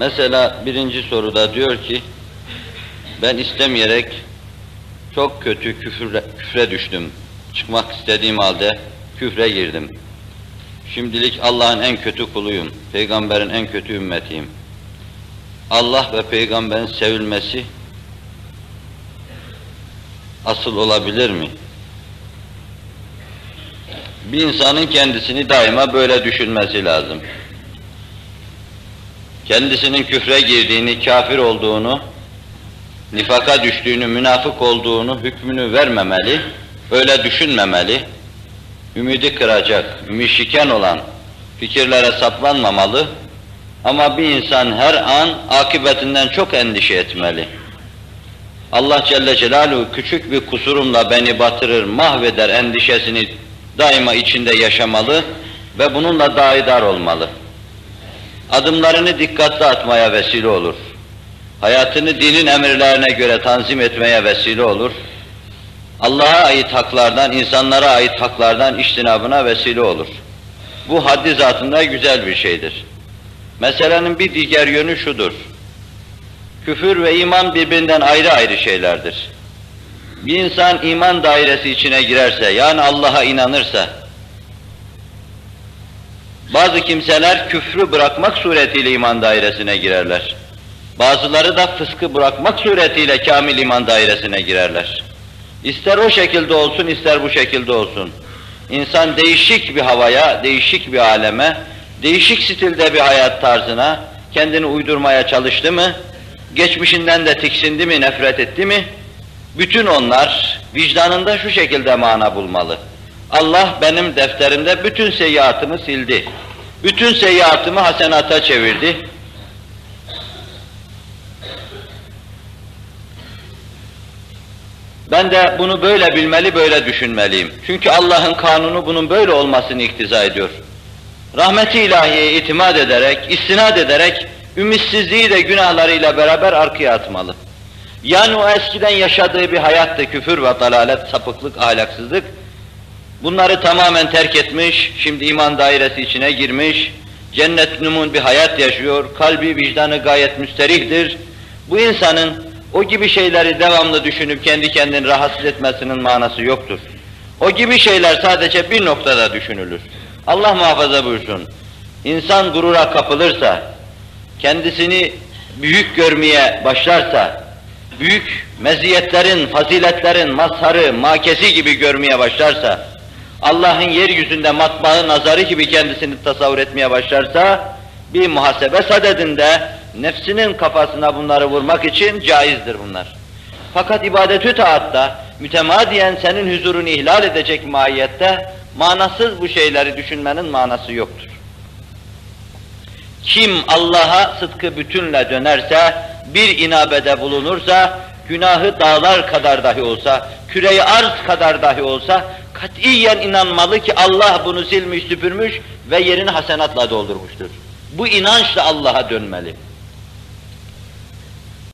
Mesela birinci soruda diyor ki, ben istemeyerek çok kötü küfre, küfre düştüm. Çıkmak istediğim halde küfre girdim. Şimdilik Allah'ın en kötü kuluyum, peygamberin en kötü ümmetiyim. Allah ve peygamberin sevilmesi asıl olabilir mi? Bir insanın kendisini daima böyle düşünmesi lazım. Kendisinin küfre girdiğini, kafir olduğunu, nifaka düştüğünü, münafık olduğunu hükmünü vermemeli, öyle düşünmemeli, ümidi kıracak, ümüşiken olan fikirlere saplanmamalı ama bir insan her an akıbetinden çok endişe etmeli. Allah Celle Celaluhu küçük bir kusurumla beni batırır, mahveder endişesini daima içinde yaşamalı ve bununla daidar olmalı. Adımlarını dikkatli atmaya vesile olur. Hayatını dinin emirlerine göre tanzim etmeye vesile olur. Allah'a ait haklardan, insanlara ait haklardan iştinabına vesile olur. Bu haddi zatında güzel bir şeydir. Meselenin bir diğer yönü şudur. Küfür ve iman birbirinden ayrı ayrı şeylerdir. Bir insan iman dairesi içine girerse, yani Allah'a inanırsa, bazı kimseler küfrü bırakmak suretiyle iman dairesine girerler. Bazıları da fıskı bırakmak suretiyle kamil iman dairesine girerler. İster o şekilde olsun, ister bu şekilde olsun. İnsan değişik bir havaya, değişik bir aleme, değişik stilde bir hayat tarzına kendini uydurmaya çalıştı mı, geçmişinden de tiksindi mi, nefret etti mi, bütün onlar vicdanında şu şekilde mana bulmalı. Allah benim defterimde bütün seyyiatımı sildi. Bütün seyyiatımı hasenata çevirdi. Ben de bunu böyle bilmeli, böyle düşünmeliyim. Çünkü Allah'ın kanunu bunun böyle olmasını iktiza ediyor. Rahmeti ilahiyeye itimat ederek, istinad ederek, ümitsizliği de günahlarıyla beraber arkaya atmalı. Yani o eskiden yaşadığı bir hayattı, küfür ve dalalet, sapıklık, ahlaksızlık. Bunları tamamen terk etmiş, şimdi iman dairesi içine girmiş, cennet numun bir hayat yaşıyor, kalbi, vicdanı gayet müsterihdir. Bu insanın o gibi şeyleri devamlı düşünüp kendi kendini rahatsız etmesinin manası yoktur. O gibi şeyler sadece bir noktada düşünülür. Allah muhafaza buyursun. İnsan gurura kapılırsa, kendisini büyük görmeye başlarsa, büyük meziyetlerin, faziletlerin mazharı, makesi gibi görmeye başlarsa, Allah'ın yeryüzünde matbaı nazarı gibi kendisini tasavvur etmeye başlarsa, bir muhasebe sadedinde nefsinin kafasına bunları vurmak için caizdir bunlar. Fakat ibadetü taatta mütemadiyen senin huzurunu ihlal edecek mahiyette manasız bu şeyleri düşünmenin manası yoktur. Kim Allah'a sıdkı bütünle dönerse, bir inabede bulunursa, günahı dağlar kadar dahi olsa, küreyi arz kadar dahi olsa, katiyen inanmalı ki Allah bunu silmiş, süpürmüş ve yerini hasenatla doldurmuştur. Bu inançla Allah'a dönmeli.